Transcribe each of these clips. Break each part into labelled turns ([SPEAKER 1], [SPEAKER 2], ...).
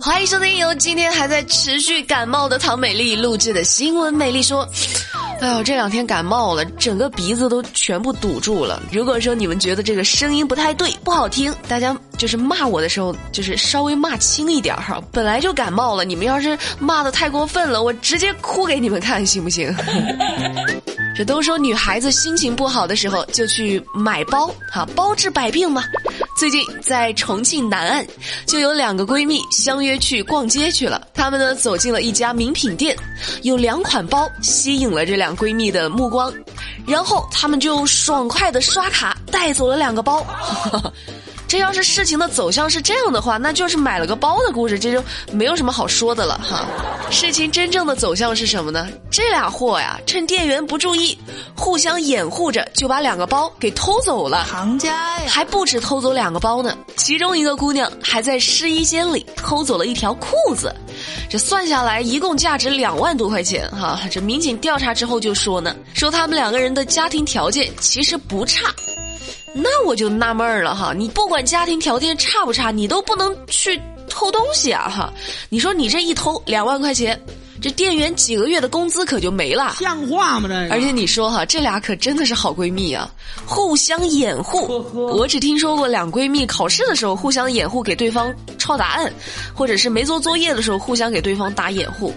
[SPEAKER 1] 欢迎收听由今天还在持续感冒的唐美丽录制的新闻。美丽说：“ 哎呦，这两天感冒了，整个鼻子都全部堵住了。如果说你们觉得这个声音不太对，不好听，大家就是骂我的时候，就是稍微骂轻一点哈。本来就感冒了，你们要是骂的太过分了，我直接哭给你们看，行不行？” 这都说女孩子心情不好的时候就去买包，哈，包治百病嘛。最近在重庆南岸，就有两个闺蜜相约去逛街去了。她们呢走进了一家名品店，有两款包吸引了这两闺蜜的目光，然后她们就爽快的刷卡带走了两个包。这要是事情的走向是这样的话，那就是买了个包的故事，这就没有什么好说的了哈。事情真正的走向是什么呢？这俩货呀，趁店员不注意，互相掩护着就把两个包给偷走了。
[SPEAKER 2] 行家呀，
[SPEAKER 1] 还不止偷走两个包呢，其中一个姑娘还在试衣间里偷走了一条裤子，这算下来一共价值两万多块钱哈。这民警调查之后就说呢，说他们两个人的家庭条件其实不差。那我就纳闷儿了哈，你不管家庭条件差不差，你都不能去偷东西啊哈！你说你这一偷两万块钱，这店员几个月的工资可就没了，
[SPEAKER 2] 像话吗？这
[SPEAKER 1] 而且你说哈，这俩可真的是好闺蜜啊，互相掩护。我只听说过两闺蜜考试的时候互相掩护给对方抄答案，或者是没做作业的时候互相给对方打掩护。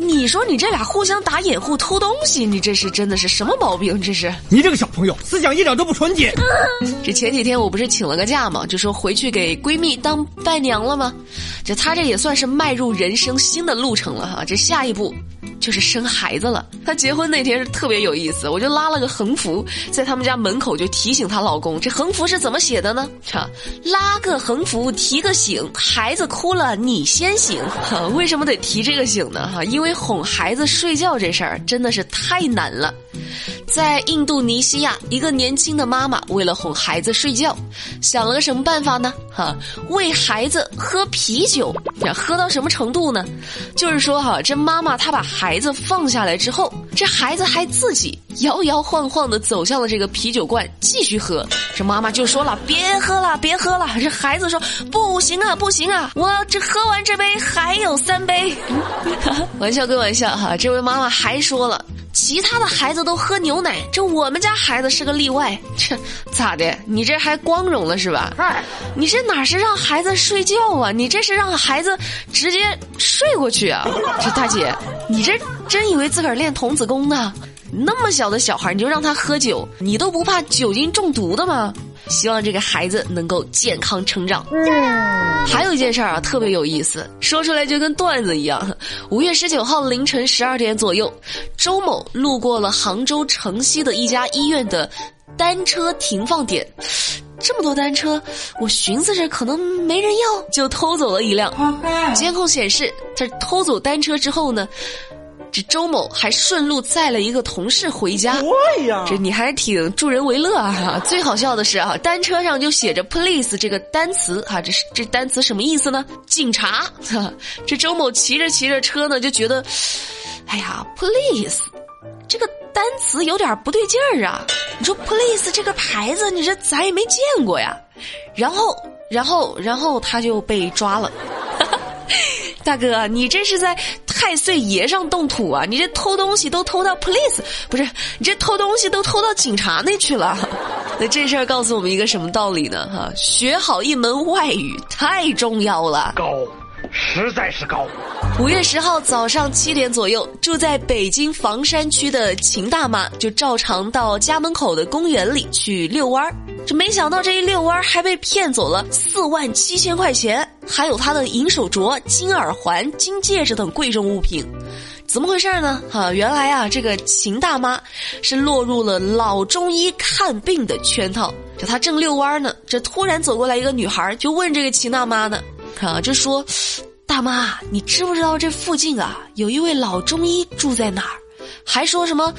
[SPEAKER 1] 你说你这俩互相打掩护偷东西，你这是真的是什么毛病？这是
[SPEAKER 2] 你这个小朋友思想一点都不纯洁。
[SPEAKER 1] 这前几天我不是请了个假嘛，就说回去给闺蜜当伴娘了吗？这她这也算是迈入人生新的路程了哈。这下一步就是生孩子了。她结婚那天是特别有意思，我就拉了个横幅在他们家门口，就提醒她老公。这横幅是怎么写的呢？哈，拉个横幅提个醒，孩子哭了你先醒。哈，为什么得提这个醒呢？哈，因为。哄孩子睡觉这事儿真的是太难了。在印度尼西亚，一个年轻的妈妈为了哄孩子睡觉，想了个什么办法呢？哈，喂孩子喝啤酒，想喝到什么程度呢？就是说哈，这妈妈她把孩子放下来之后，这孩子还自己摇摇晃晃的走向了这个啤酒罐继续喝。这妈妈就说了：“别喝了，别喝了。”这孩子说：“不行啊，不行啊，我这喝完这杯还有三杯。”玩笑归玩笑哈，这位妈妈还说了。其他的孩子都喝牛奶，这我们家孩子是个例外。这咋的？你这还光荣了是吧？你这哪是让孩子睡觉啊？你这是让孩子直接睡过去啊！这大姐，你这真以为自个儿练童子功呢？那么小的小孩你就让他喝酒，你都不怕酒精中毒的吗？希望这个孩子能够健康成长。还有一件事儿啊，特别有意思，说出来就跟段子一样。五月十九号凌晨十二点左右，周某路过了杭州城西的一家医院的单车停放点，这么多单车，我寻思着可能没人要，就偷走了一辆。监控显示，他偷走单车之后呢？这周某还顺路载了一个同事回家，
[SPEAKER 2] 对呀，
[SPEAKER 1] 这你还挺助人为乐啊！最好笑的是啊，单车上就写着 “police” 这个单词啊，这是这单词什么意思呢？警察。这周某骑着骑着车呢，就觉得，哎呀，“police” 这个单词有点不对劲儿啊！你说 “police” 这个牌子，你这咱也没见过呀。然后，然后，然后他就被抓了。大哥，你这是在太岁爷上动土啊！你这偷东西都偷到 police，不是你这偷东西都偷到警察那去了。那这事儿告诉我们一个什么道理呢？哈，学好一门外语太重要了。
[SPEAKER 2] 高，实在是高。
[SPEAKER 1] 五月十号早上七点左右，住在北京房山区的秦大妈就照常到家门口的公园里去遛弯儿。这没想到这一遛弯儿还被骗走了四万七千块钱，还有他的银手镯、金耳环、金戒指等贵重物品，怎么回事呢？哈，原来啊，这个秦大妈是落入了老中医看病的圈套。这她正遛弯呢，这突然走过来一个女孩，就问这个秦大妈呢，啊，就说：“大妈，你知不知道这附近啊有一位老中医住在哪儿？还说什么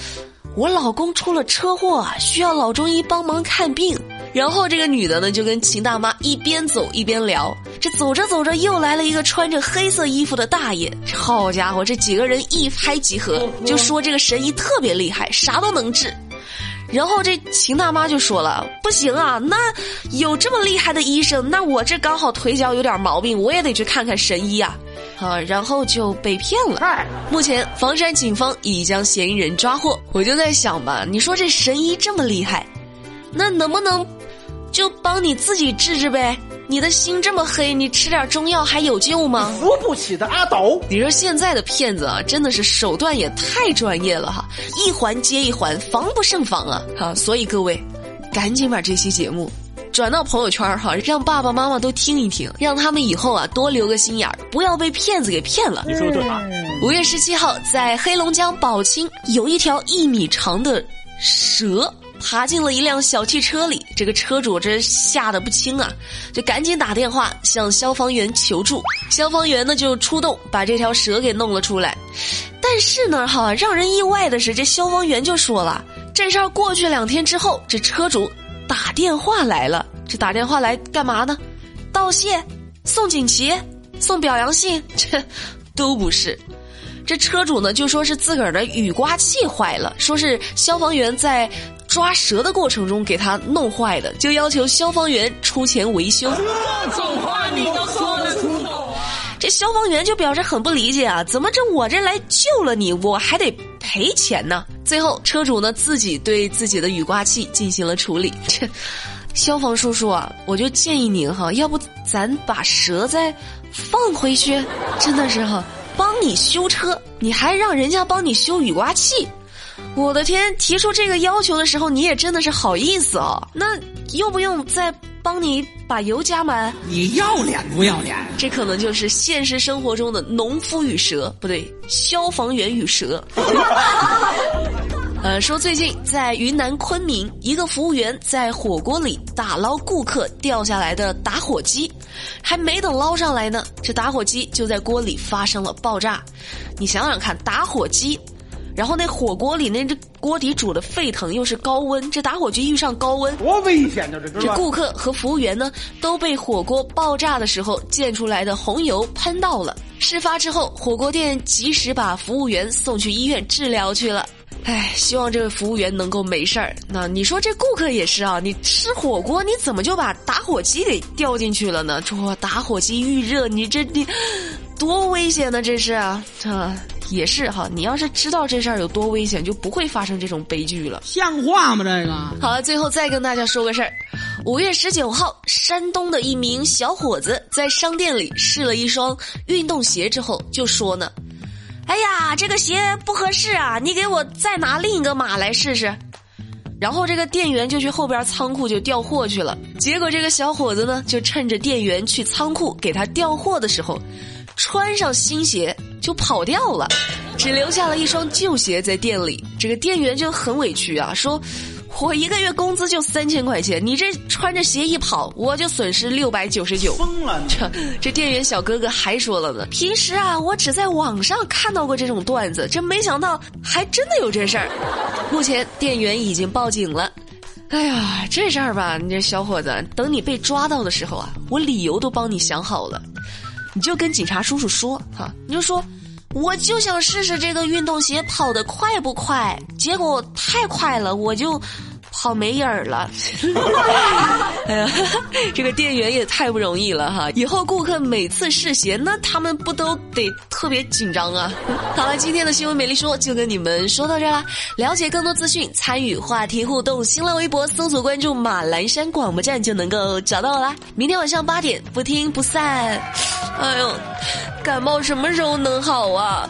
[SPEAKER 1] 我老公出了车祸啊，需要老中医帮忙看病。”然后这个女的呢，就跟秦大妈一边走一边聊。这走着走着，又来了一个穿着黑色衣服的大爷。好家伙，这几个人一拍即合，就说这个神医特别厉害，啥都能治。然后这秦大妈就说了：“不行啊，那有这么厉害的医生，那我这刚好腿脚有点毛病，我也得去看看神医啊。”啊，然后就被骗了。目前房山警方已将嫌疑人抓获。我就在想吧，你说这神医这么厉害，那能不能就帮你自己治治呗？你的心这么黑，你吃点中药还有救吗？
[SPEAKER 2] 扶不起的阿斗。
[SPEAKER 1] 你说现在的骗子啊，真的是手段也太专业了哈，一环接一环，防不胜防啊！哈，所以各位，赶紧把这期节目。转到朋友圈哈，让爸爸妈妈都听一听，让他们以后啊多留个心眼儿，不要被骗子给骗了。
[SPEAKER 2] 你说对吧？
[SPEAKER 1] 五月十七号，在黑龙江宝清，有一条一米长的蛇爬进了一辆小汽车里，这个车主这吓得不轻啊，就赶紧打电话向消防员求助。消防员呢就出动，把这条蛇给弄了出来。但是呢，哈，让人意外的是，这消防员就说了，这事儿过去两天之后，这车主。打电话来了，这打电话来干嘛呢？道谢、送锦旗、送表扬信，这都不是。这车主呢就说是自个儿的雨刮器坏了，说是消防员在抓蛇的过程中给他弄坏的，就要求消防员出钱维修。
[SPEAKER 2] 这种话你都说得出口啊？
[SPEAKER 1] 这消防员就表示很不理解啊，怎么这我这来救了你，我还得？赔钱呢？最后车主呢自己对自己的雨刮器进行了处理。这消防叔叔啊，我就建议您哈，要不咱把蛇再放回去？真的是哈，帮你修车，你还让人家帮你修雨刮器？我的天！提出这个要求的时候，你也真的是好意思哦。那用不用再帮你把油加满？
[SPEAKER 2] 你要脸不要脸？
[SPEAKER 1] 这可能就是现实生活中的农夫与蛇，不对，消防员与蛇。呃，说最近在云南昆明，一个服务员在火锅里打捞顾客掉下来的打火机，还没等捞上来呢，这打火机就在锅里发生了爆炸。你想想看，打火机。然后那火锅里那这锅底煮的沸腾，又是高温，这打火机遇上高温，
[SPEAKER 2] 多危险呢！
[SPEAKER 1] 这这顾客和服务员呢都被火锅爆炸的时候溅出来的红油喷到了。事发之后，火锅店及时把服务员送去医院治疗去了。唉，希望这位服务员能够没事儿。那你说这顾客也是啊？你吃火锅你怎么就把打火机给掉进去了呢？这打火机遇热，你这你多危险呢？这是啊。也是哈，你要是知道这事儿有多危险，就不会发生这种悲剧了。
[SPEAKER 2] 像话吗？这个
[SPEAKER 1] 好了，最后再跟大家说个事儿：五月十九号，山东的一名小伙子在商店里试了一双运动鞋之后，就说呢：“哎呀，这个鞋不合适啊，你给我再拿另一个码来试试。”然后这个店员就去后边仓库就调货去了。结果这个小伙子呢，就趁着店员去仓库给他调货的时候，穿上新鞋。就跑掉了，只留下了一双旧鞋在店里。这个店员就很委屈啊，说：“我一个月工资就三千块钱，你这穿着鞋一跑，我就损失六百九十九。”
[SPEAKER 2] 疯了！
[SPEAKER 1] 这这店员小哥哥还说了呢，平时啊，我只在网上看到过这种段子，这没想到还真的有这事儿。目前店员已经报警了。哎呀，这事儿吧，你这小伙子，等你被抓到的时候啊，我理由都帮你想好了。你就跟警察叔叔说哈，你就说，我就想试试这个运动鞋跑得快不快，结果太快了，我就。跑没影儿了，哎呀，这个店员也太不容易了哈！以后顾客每次试鞋，那他们不都得特别紧张啊？好了，今天的新闻美丽说就跟你们说到这啦。了解更多资讯，参与话题互动，新浪微博搜索关注马栏山广播站就能够找到我啦。明天晚上八点不听不散。哎呦，感冒什么时候能好啊？